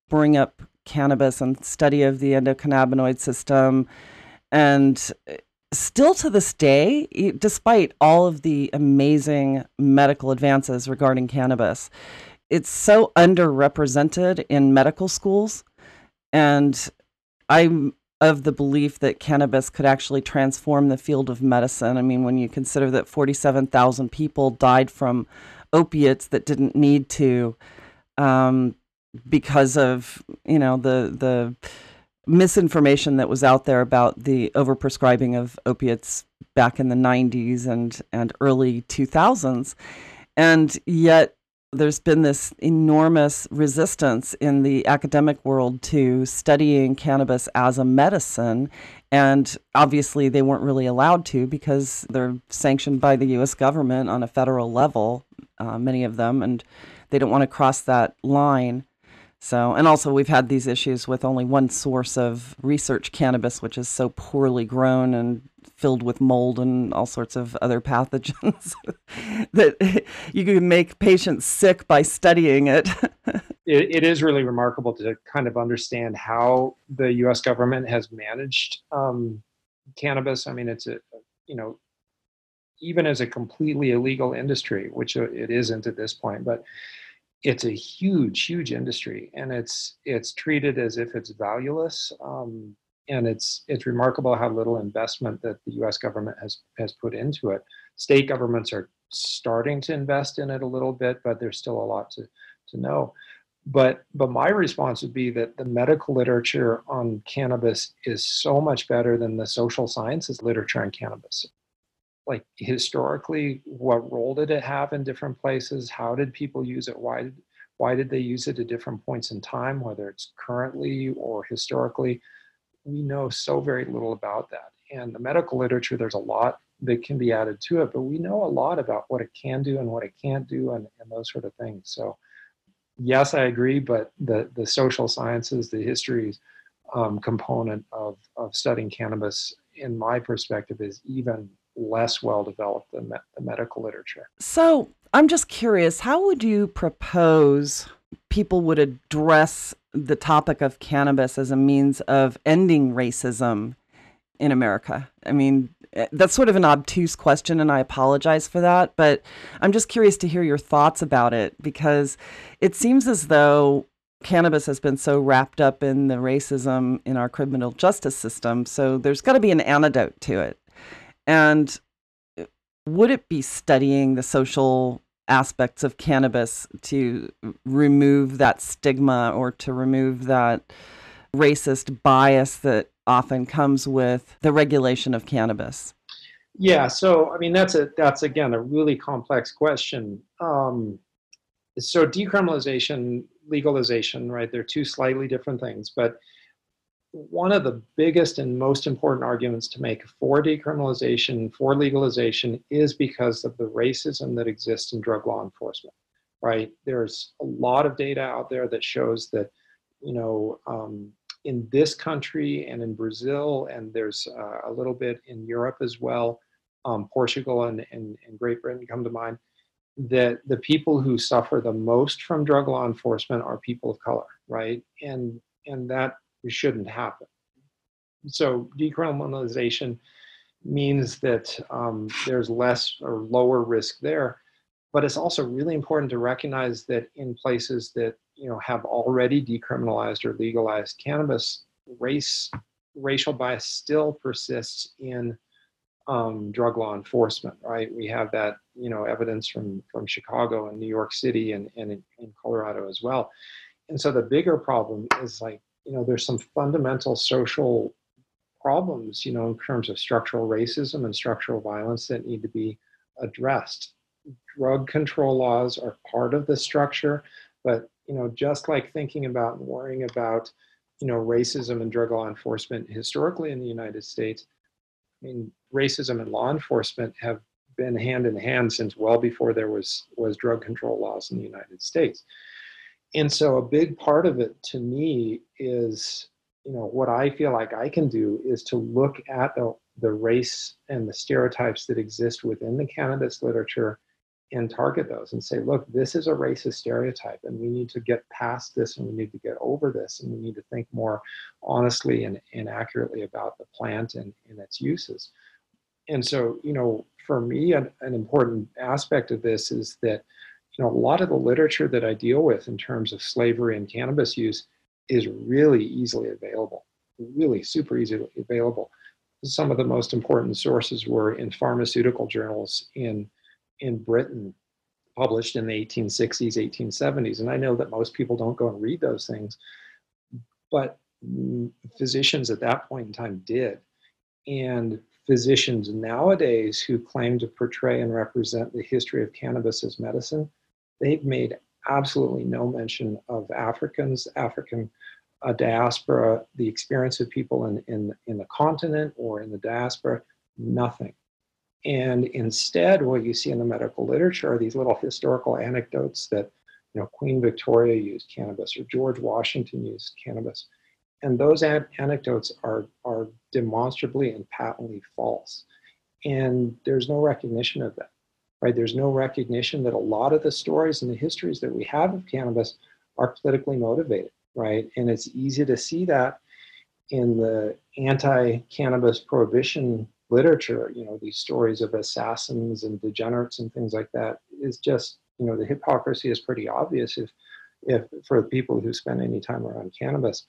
bring up cannabis and study of the endocannabinoid system. And still to this day, despite all of the amazing medical advances regarding cannabis, it's so underrepresented in medical schools. And I'm of the belief that cannabis could actually transform the field of medicine. I mean, when you consider that 47,000 people died from opiates that didn't need to um, because of, you know, the, the misinformation that was out there about the overprescribing of opiates back in the 90s and, and early 2000s. And yet, there's been this enormous resistance in the academic world to studying cannabis as a medicine. And obviously, they weren't really allowed to because they're sanctioned by the US government on a federal level, uh, many of them. And they don't want to cross that line. So, and also we've had these issues with only one source of research cannabis, which is so poorly grown and filled with mold and all sorts of other pathogens (laughs) that you can make patients sick by studying it. (laughs) it. It is really remarkable to kind of understand how the U.S. government has managed um, cannabis. I mean, it's a you know even as a completely illegal industry, which it isn't at this point, but it's a huge, huge industry, and it's it's treated as if it's valueless. Um, and it's it's remarkable how little investment that the U.S. government has has put into it. State governments are starting to invest in it a little bit, but there's still a lot to to know. But but my response would be that the medical literature on cannabis is so much better than the social sciences literature on cannabis. Like historically, what role did it have in different places? How did people use it? Why did why did they use it at different points in time, whether it's currently or historically? We know so very little about that. And the medical literature, there's a lot that can be added to it, but we know a lot about what it can do and what it can't do and, and those sort of things. So, yes, I agree, but the, the social sciences, the histories um, component of, of studying cannabis, in my perspective, is even less well developed than me- the medical literature. So, I'm just curious, how would you propose people would address the topic of cannabis as a means of ending racism in America? I mean, eh, that's sort of an obtuse question, and I apologize for that. But I'm just curious to hear your thoughts about it because it seems as though cannabis has been so wrapped up in the racism in our criminal justice system. So there's got to be an antidote to it. And eh, would it be studying the social aspects of cannabis to remove that stigma or to remove that racist bias that often comes with the regulation of cannabis? Yeah, so I mean that's a that's again a really complex question. Um, so decriminalization, legalization, right? They're two slightly different things, but one of the biggest and most important arguments to make for decriminalization, for legalization, is because of the racism that exists in drug law enforcement, right? There's a lot of data out there that shows that, you know, um, in this country and in Brazil, and there's uh, a little bit in Europe as well, um, Portugal and, and, and Great Britain come to mind, that the people who suffer the most from drug law enforcement are people of color, right? And and that shouldn't happen. So decriminalization means that um, there's less or lower risk there, but it's also really important to recognize that in places that you know have already decriminalized or legalized cannabis, race racial bias still persists in um, drug law enforcement. Right? We have that you know evidence from from Chicago and New York City and and in, in Colorado as well. And so the bigger problem is like you know, there's some fundamental social problems, you know, in terms of structural racism and structural violence that need to be addressed. Drug control laws are part of the structure, but you know, just like thinking about and worrying about, you know, racism and drug law enforcement historically in the United States, I mean, racism and law enforcement have been hand in hand since well before there was was drug control laws in the United States and so a big part of it to me is you know what i feel like i can do is to look at the, the race and the stereotypes that exist within the cannabis literature and target those and say look this is a racist stereotype and we need to get past this and we need to get over this and we need to think more honestly and, and accurately about the plant and, and its uses. And so you know for me an, an important aspect of this is that you know, a lot of the literature that I deal with in terms of slavery and cannabis use is really easily available, really super easily available. Some of the most important sources were in pharmaceutical journals in in Britain, published in the 1860s, 1870s. And I know that most people don't go and read those things, but physicians at that point in time did. And physicians nowadays who claim to portray and represent the history of cannabis as medicine they've made absolutely no mention of Africans, African uh, diaspora, the experience of people in, in, in the continent or in the diaspora, nothing. And instead, what you see in the medical literature are these little historical anecdotes that you know, Queen Victoria used cannabis or George Washington used cannabis. And those an- anecdotes are, are demonstrably and patently false. And there's no recognition of that, right? There's no recognition that a lot of the stories and the histories that we have of cannabis are politically motivated, right? And it's easy to see that in the anti-cannabis prohibition literature, you know, these stories of assassins and degenerates and things like that is just, you know, the hypocrisy is pretty obvious if, if for people who spend any time around cannabis.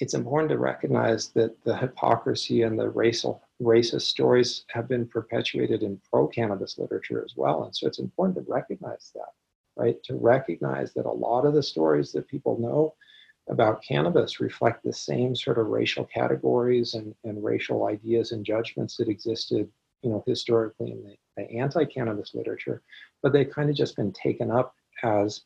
It's important to recognize that the hypocrisy and the racial racist stories have been perpetuated in pro-cannabis literature as well. And so it's important to recognize that, right? To recognize that a lot of the stories that people know about cannabis reflect the same sort of racial categories and, and racial ideas and judgments that existed you know historically in the, the anti-cannabis literature but they've kind of just been taken up as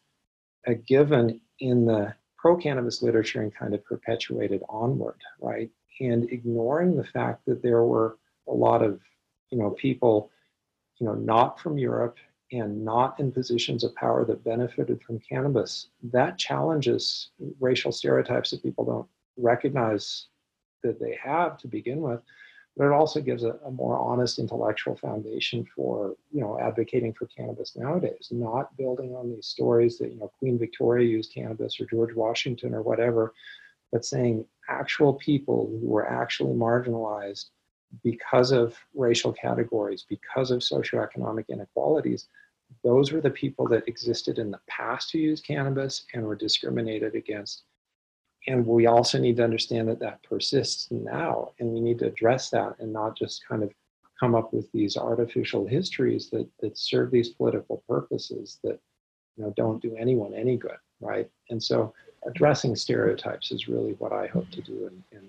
a given in the pro-cannabis literature and kind of perpetuated onward right and ignoring the fact that there were a lot of you know people you know not from europe and not in positions of power that benefited from cannabis, that challenges racial stereotypes that people don't recognize that they have to begin with. But it also gives a, a more honest intellectual foundation for, you know, advocating for cannabis nowadays, not building on these stories that, you know, Queen Victoria used cannabis or George Washington or whatever, but saying actual people who were actually marginalized because of racial categories, because of socioeconomic inequalities, those were the people that existed in the past who used cannabis and were discriminated against. And we also need to understand that that persists now, and we need to address that and not just kind of come up with these artificial histories that, that serve these political purposes that you know don't do anyone any good, right? And so addressing stereotypes is really what I hope to do in, in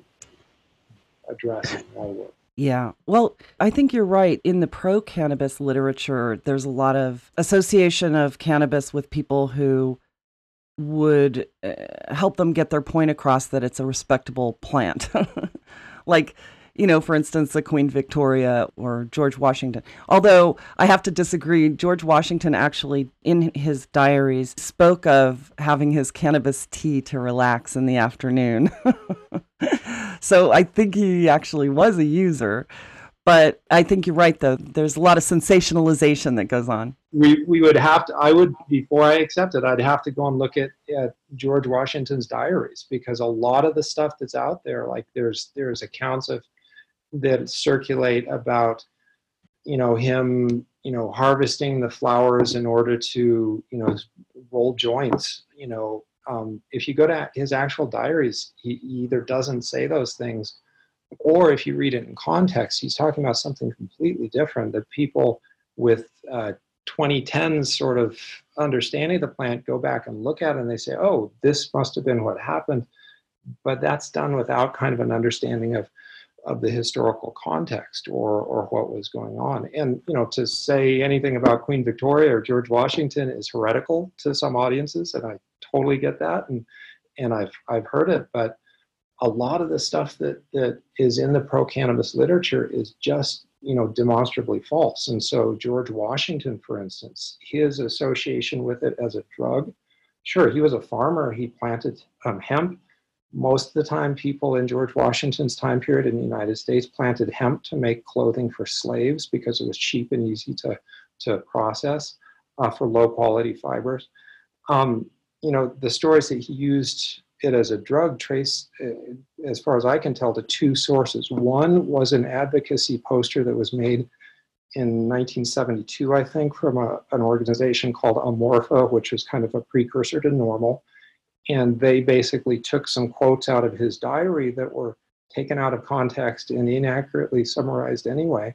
addressing my work. Yeah. Well, I think you're right. In the pro cannabis literature, there's a lot of association of cannabis with people who would uh, help them get their point across that it's a respectable plant. (laughs) like you know, for instance, the Queen Victoria or George Washington. Although I have to disagree, George Washington actually, in his diaries, spoke of having his cannabis tea to relax in the afternoon. (laughs) so I think he actually was a user. But I think you're right, though. There's a lot of sensationalization that goes on. We, we would have to, I would, before I accept it, I'd have to go and look at, at George Washington's diaries because a lot of the stuff that's out there, like there's, there's accounts of that circulate about you know him you know harvesting the flowers in order to you know roll joints you know um, if you go to his actual diaries he, he either doesn't say those things or if you read it in context he's talking about something completely different that people with uh, 2010s sort of understanding of the plant go back and look at it and they say oh this must have been what happened but that's done without kind of an understanding of of the historical context or or what was going on. And you know, to say anything about Queen Victoria or George Washington is heretical to some audiences, and I totally get that, and and I've I've heard it, but a lot of the stuff that that is in the pro cannabis literature is just you know demonstrably false. And so George Washington, for instance, his association with it as a drug, sure, he was a farmer. He planted um, hemp most of the time, people in George Washington's time period in the United States planted hemp to make clothing for slaves because it was cheap and easy to, to process uh, for low quality fibers. Um, you know, the stories that he used it as a drug trace, uh, as far as I can tell, to two sources. One was an advocacy poster that was made in 1972, I think, from a, an organization called Amorphia, which was kind of a precursor to NORML. and they basically took some quotes out of his diary that were taken out of context and inaccurately summarized anyway.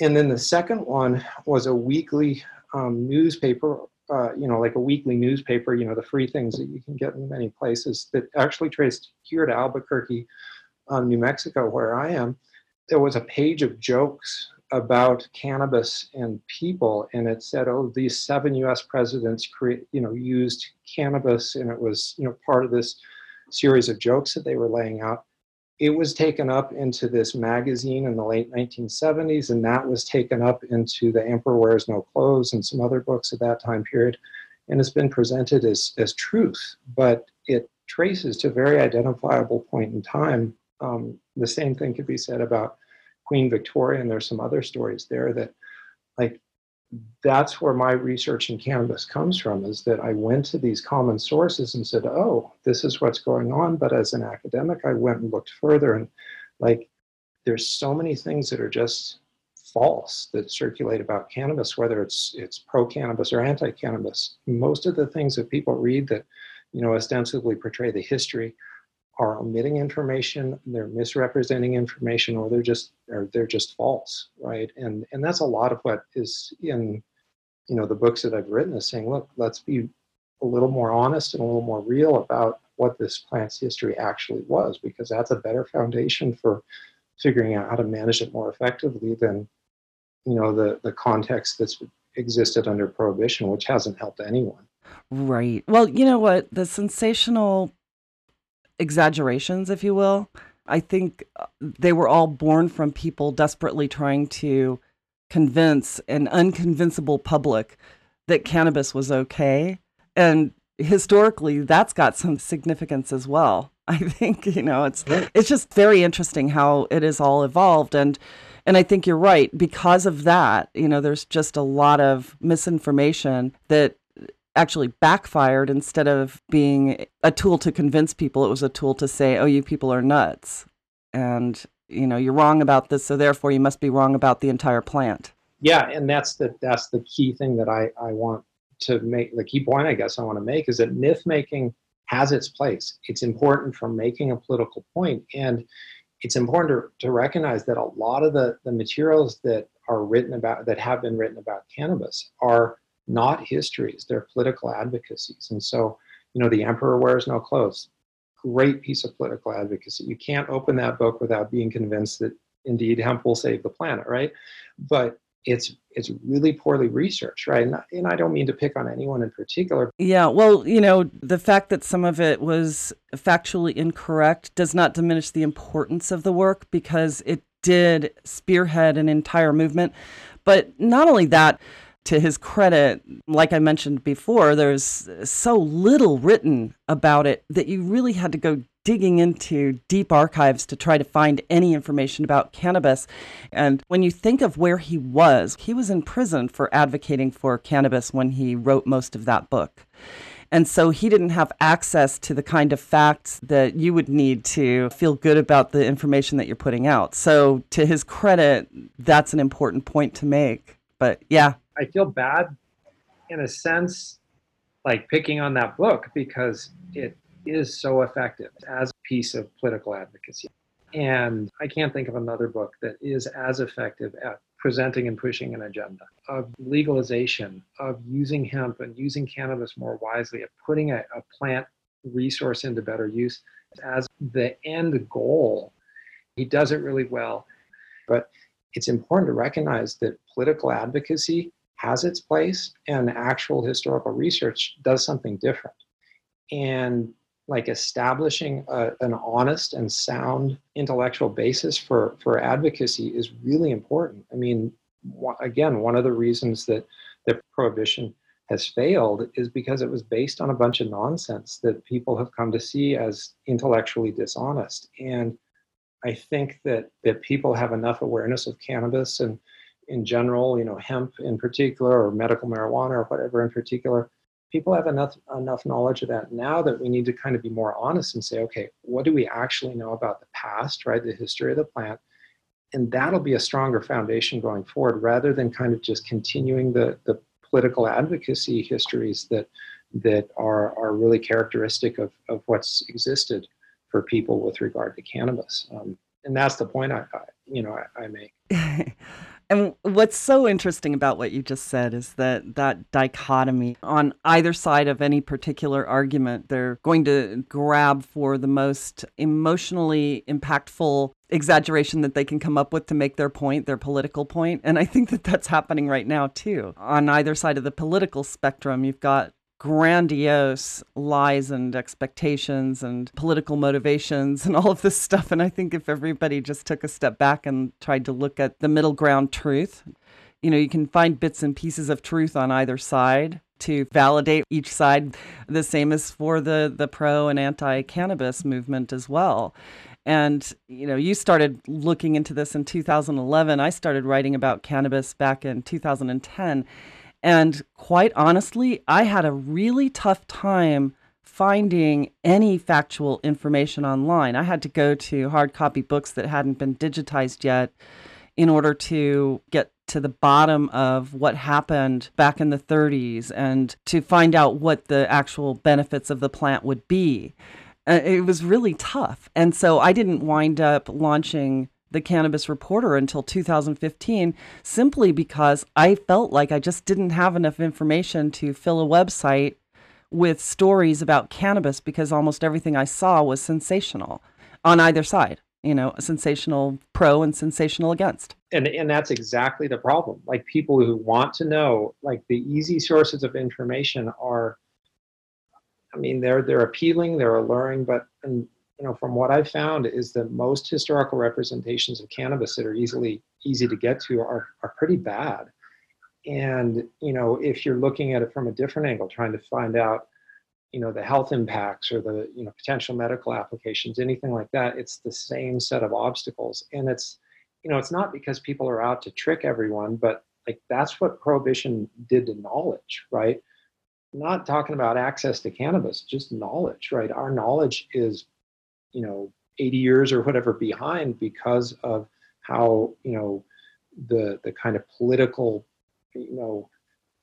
And then the second one was a weekly um, newspaper, uh, you know, like a weekly newspaper, you know, the free things that you can get in many places that actually traced here to Albuquerque, um, New Mexico, where I am. There was a page of jokes about cannabis and people, and it said, "Oh, these seven U.S. presidents, create, you know, used cannabis," and it was, you know, part of this series of jokes that they were laying out. It was taken up into this magazine in the late 1970s, and that was taken up into The Emperor Wears No Clothes and some other books at that time period. and it's been presented as, as truth, but it traces to a very identifiable point in time. Um, the same thing could be said about Queen Victoria, and there's some other stories there that, like, that's where my research in cannabis comes from is that I went to these common sources and said, oh, this is what's going on. But as an academic, I went and looked further and like there's so many things that are just false that circulate about cannabis, whether it's it's pro-cannabis or anti-cannabis. Most of the things that people read that, you know, ostensibly portray the history are omitting information, they're misrepresenting information, or they're just or they're just false, right? And and that's a lot of what is in, you know, the books that I've written is saying, look, let's be a little more honest and a little more real about what this plant's history actually was, because that's a better foundation for figuring out how to manage it more effectively than, you know, the the context that's existed under prohibition, which hasn't helped anyone. Right. Well, you know what? The sensational exaggerations, if you will. I think uh, they were all born from people desperately trying to convince an unconvincible public that cannabis was okay. And historically, that's got some significance as well. (laughs) I think, you know, it's it's just very interesting how it is all evolved and and I think you're right because of that, you know, there's just a lot of misinformation that actually backfired instead of being a tool to convince people. It was a tool to say oh you people are nuts. And you know you're wrong about this so therefore you must be wrong about the entire plant. Yeah and that's the that's the key thing that i i want to make the key point i guess i want to make is that myth making has its place. It's important for making a political point and it's important to, to recognize that a lot of the the materials that are written about that have been written about cannabis are not histories, they're political advocacies. And so, you know, The Emperor Wears No Clothes, great piece of political advocacy. You can't open that book without being convinced that indeed hemp will save the planet, right? But it's it's really poorly researched, right? And, and I don't mean to pick on anyone in particular. Yeah, well, you know, the fact that some of it was factually incorrect does not diminish the importance of the work because it did spearhead an entire movement. But not only that, to his credit, like I mentioned before, there's so little written about it that you really had to go digging into deep archives to try to find any information about cannabis. And when you think of where he was, he was in prison for advocating for cannabis when he wrote most of that book. And so he didn't have access to the kind of facts that you would need to feel good about the information that you're putting out. So, to his credit, that's an important point to make. But yeah, I feel bad in a sense, like picking on that book because it is so effective as a piece of political advocacy. And I can't think of another book that is as effective at presenting and pushing an agenda of legalization, of using hemp and using cannabis more wisely, of putting a, a plant resource into better use as the end goal. He does it really well. But it's important to recognize that political advocacy has its place and actual historical research does something different. And like establishing a, an honest and sound intellectual basis for, for advocacy is really important. I mean, again, one of the reasons that, that prohibition has failed is because it was based on a bunch of nonsense that people have come to see as intellectually dishonest. And I think that, that people have enough awareness of cannabis and in general, you know, hemp in particular, or medical marijuana, or whatever in particular, people have enough enough knowledge of that now that we need to kind of be more honest and say, okay, what do we actually know about the past, right, the history of the plant, and that'll be a stronger foundation going forward, rather than kind of just continuing the the political advocacy histories that that are are really characteristic of of what's existed for people with regard to cannabis. Um, and that's the point I, I you know I, I make. (laughs) And what's so interesting about what you just said is that that dichotomy on either side of any particular argument, they're going to grab for the most emotionally impactful exaggeration that they can come up with to make their point, their political point. And I think that that's happening right now too. On either side of the political spectrum, you've got grandiose lies and expectations and political motivations and all of this stuff. And I think if everybody just took a step back and tried to look at the middle ground truth, you know, you can find bits and pieces of truth on either side to validate each side. The same as for the the pro and anti cannabis movement as well. And you know, you started looking into this in 2011. I started writing about cannabis back in 2010. And quite honestly, I had a really tough time finding any factual information online. I had to go to hard copy books that hadn't been digitized yet in order to get to the bottom of what happened back in the 30s and to find out what the actual benefits of the plant would be. Uh, it was really tough. And so I didn't wind up launching the Cannabis Reporter until 2015 simply because I felt like I just didn't have enough information to fill a website with stories about cannabis because almost everything I saw was sensational on either side, you know, sensational pro and sensational against. And and that's exactly the problem. Like people who want to know, like the easy sources of information are I mean, they're they're appealing, they're alluring, but and you know, from what I've found is that most historical representations of cannabis that are easily easy to get to are are pretty bad. And you know, if you're looking at it from a different angle, trying to find out, you know, the health impacts or the you know potential medical applications, anything like that, it's the same set of obstacles. And it's you know, it's not because people are out to trick everyone, but like that's what prohibition did to knowledge, right? not talking about access to cannabis, just knowledge, right? Our knowledge is, you know, 80 years or whatever behind because of how, you know, the the kind of political, you know,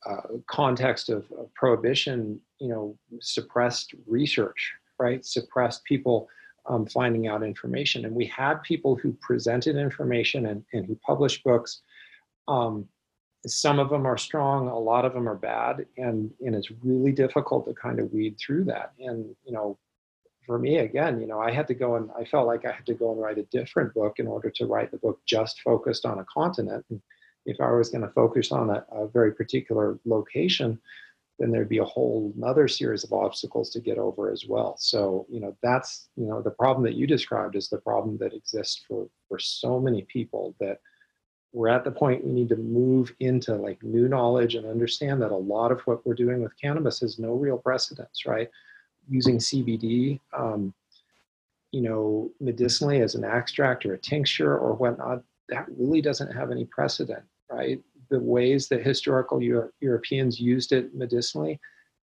uh, context of, of, prohibition, you know, suppressed research, right? Suppressed people um, finding out information. And we had people who presented information and, and who published books um, some of them are strong a lot of them are bad and and it's really difficult to kind of weed through that and you know for me again you know i had to go and i felt like i had to go and write a different book in order to write the book just focused on a continent and if i was going to focus on a, a very particular location then there'd be a whole another series of obstacles to get over as well so you know that's you know the problem that you described is the problem that exists for for so many people that we're at the point we need to move into like new knowledge and understand that a lot of what we're doing with cannabis has no real precedence, right? Using CBD, um, you know, medicinally as an extract or a tincture or whatnot, that really doesn't have any precedent, right? The ways that historical Euro- Europeans used it medicinally,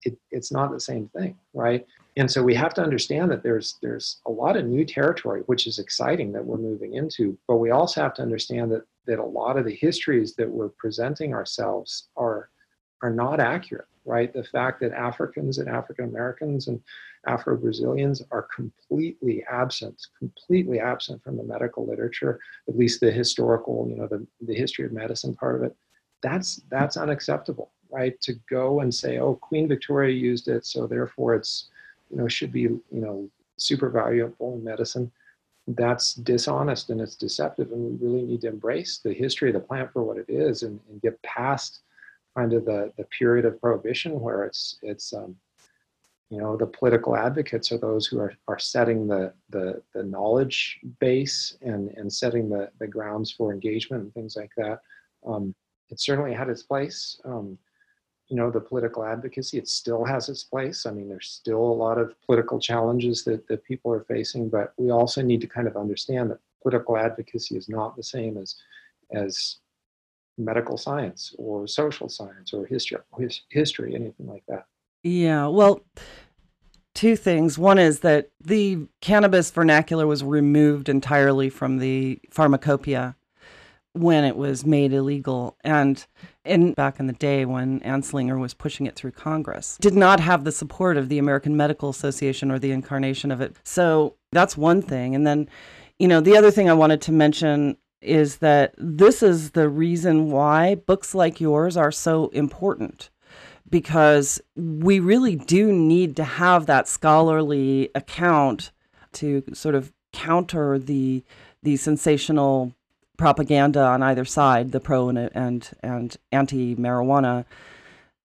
it, it's not the same thing, right? And so we have to understand that there's there's a lot of new territory, which is exciting that we're moving into. But we also have to understand that that a lot of the histories that we're presenting ourselves are are not accurate right? The fact that africans and african americans and afro brazilians are completely absent completely absent from the medical literature at least the historical you know the, the history of medicine part of it that's that's unacceptable right? To go and say oh queen victoria used it so therefore it's you know should be you know super valuable in medicine that's dishonest and it's deceptive and we really need to embrace the history of the plant for what it is and, and get past kind of the, the period of prohibition where it's it's um, you know the political advocates are those who are, are setting the, the the knowledge base and and setting the the grounds for engagement and things like that. Um, it certainly had its place. Um, you know the political advocacy it still has its place. I mean there's still a lot of political challenges that, that people are facing but we also need to kind of understand that political advocacy is not the same as as medical science or social science or history history anything like that. Yeah well two things. One is that the cannabis vernacular was removed entirely from the pharmacopoeia when it was made illegal. And in back in the day when Anslinger was pushing it through Congress did not have the support of the American Medical Association or the incarnation of it. So that's one thing. And then you know the other thing I wanted to mention is that this is the reason why books like yours are so important because we really do need to have that scholarly account to sort of counter the the sensational propaganda on either side, the pro and and, and anti marijuana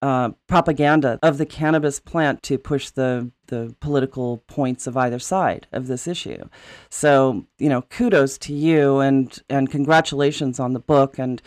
uh, propaganda of the cannabis plant to push the the political points of either side of this issue. So you know, kudos to you and and congratulations on the book and.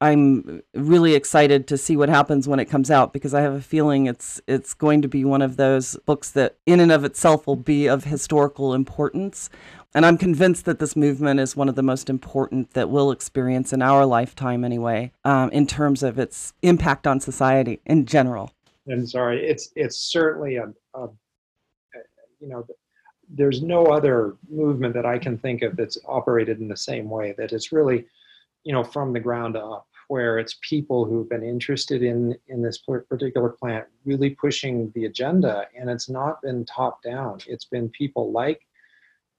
I'm really excited to see what happens when it comes out because I have a feeling it's it's going to be one of those books that in and of itself will be of historical importance. And I'm convinced that this movement is one of the most important that we'll experience in our lifetime, anyway, um, in terms of its impact on society in general. And sorry, it's it's certainly a, a you know there's no other movement that I can think of that's operated in the same way. That it's really, you know, from the ground up, where it's people who've been interested in in this particular plant really pushing the agenda, and it's not been top down. It's been people like,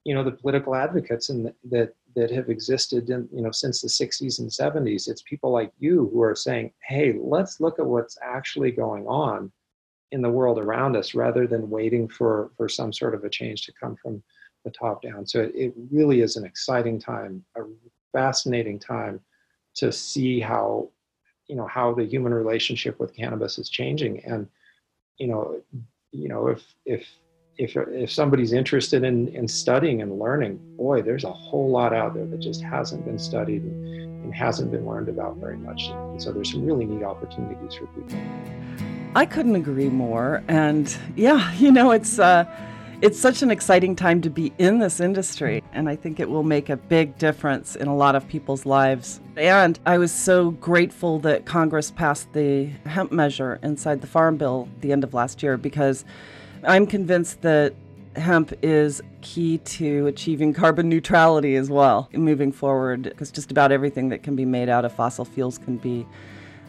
you know, the political advocates and that that have existed in you know since the 60s and 70s. It's people like you who are saying, hey, let's look at what's actually going on in the world around us rather than waiting for for some sort of a change to come from the top down so it, it really is an exciting time a fascinating time to see how you know how the human relationship with cannabis is changing and you know you know if if if if somebody's interested in in studying and learning boy there's a whole lot out there that just hasn't been studied and, and hasn't been learned about very much and so there's some really neat opportunities for people I couldn't agree more. And yeah, (laughs) you know, it's uh, it's such an exciting time to be in this industry, and I think it will make a big difference in a lot of people's lives. And I was so grateful that Congress passed the hemp measure inside the Farm Bill the end of last year because I'm convinced that hemp is key to achieving carbon neutrality as well moving forward because just about everything that can be made out of fossil fuels can be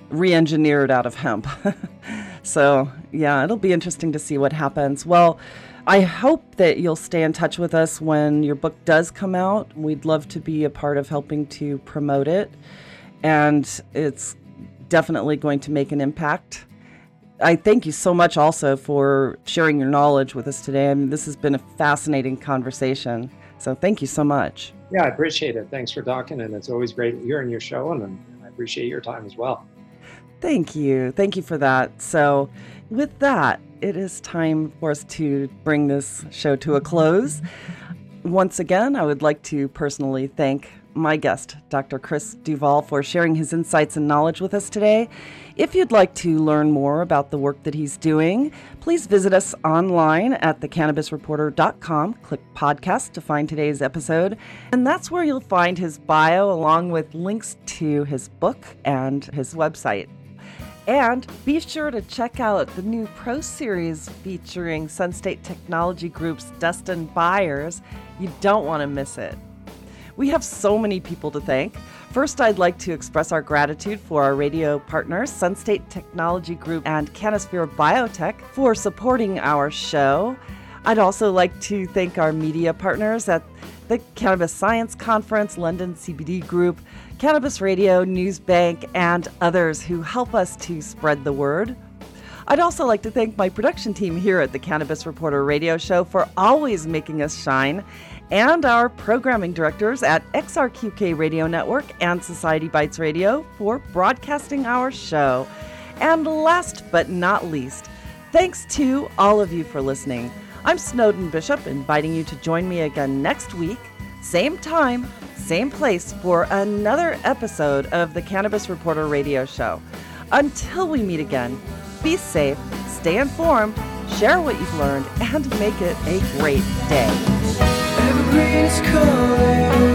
re-engineered out of hemp. (laughs) so yeah, it'll be interesting to see what happens. Well, I hope that you'll stay in touch with us when your book does come out. We'd love to be a part of helping to promote it, and it's definitely going to make an impact. I thank you so much also for sharing your knowledge with us today. I mean, this has been a fascinating conversation. So thank you so much. Yeah, I appreciate it. Thanks for talking, and it's always great hearing your show, and I appreciate your time as well. Thank you. Thank you for that. So, with that, it is time for us to bring this show to a close. Once again, I would like to personally thank my guest, Dr. Chris Duvall, for sharing his insights and knowledge with us today. If you'd like to learn more about the work that he's doing, please visit us online at thecannabisreporter.com. Click podcast to find today's episode, and that's where you'll find his bio along with links to his book and his website. And be sure to check out the new Pro Series featuring Sunstate Technology Group's Dustin Byers. You don't want to miss it. We have so many people to thank. First, I'd like to express our gratitude for our radio partners, Sunstate Technology Group and Canosphere Biotech, for supporting our show. I'd also like to thank our media partners at the Cannabis Science Conference, London CBD Group, Cannabis Radio, Newsbank, and others who help us to spread the word. I'd also like to thank my production team here at the Cannabis Reporter Radio Show for always making us shine, and our programming directors at XRQK Radio Network and Society Bites Radio for broadcasting our show. And last but not least, thanks to all of you for listening. I'm Snowden Bishop, inviting you to join me again next week, same time, same place for another episode of the Cannabis Reporter Radio Show. Until we meet again, be safe, stay informed, share what you've learned, and make it a great day breeze calling.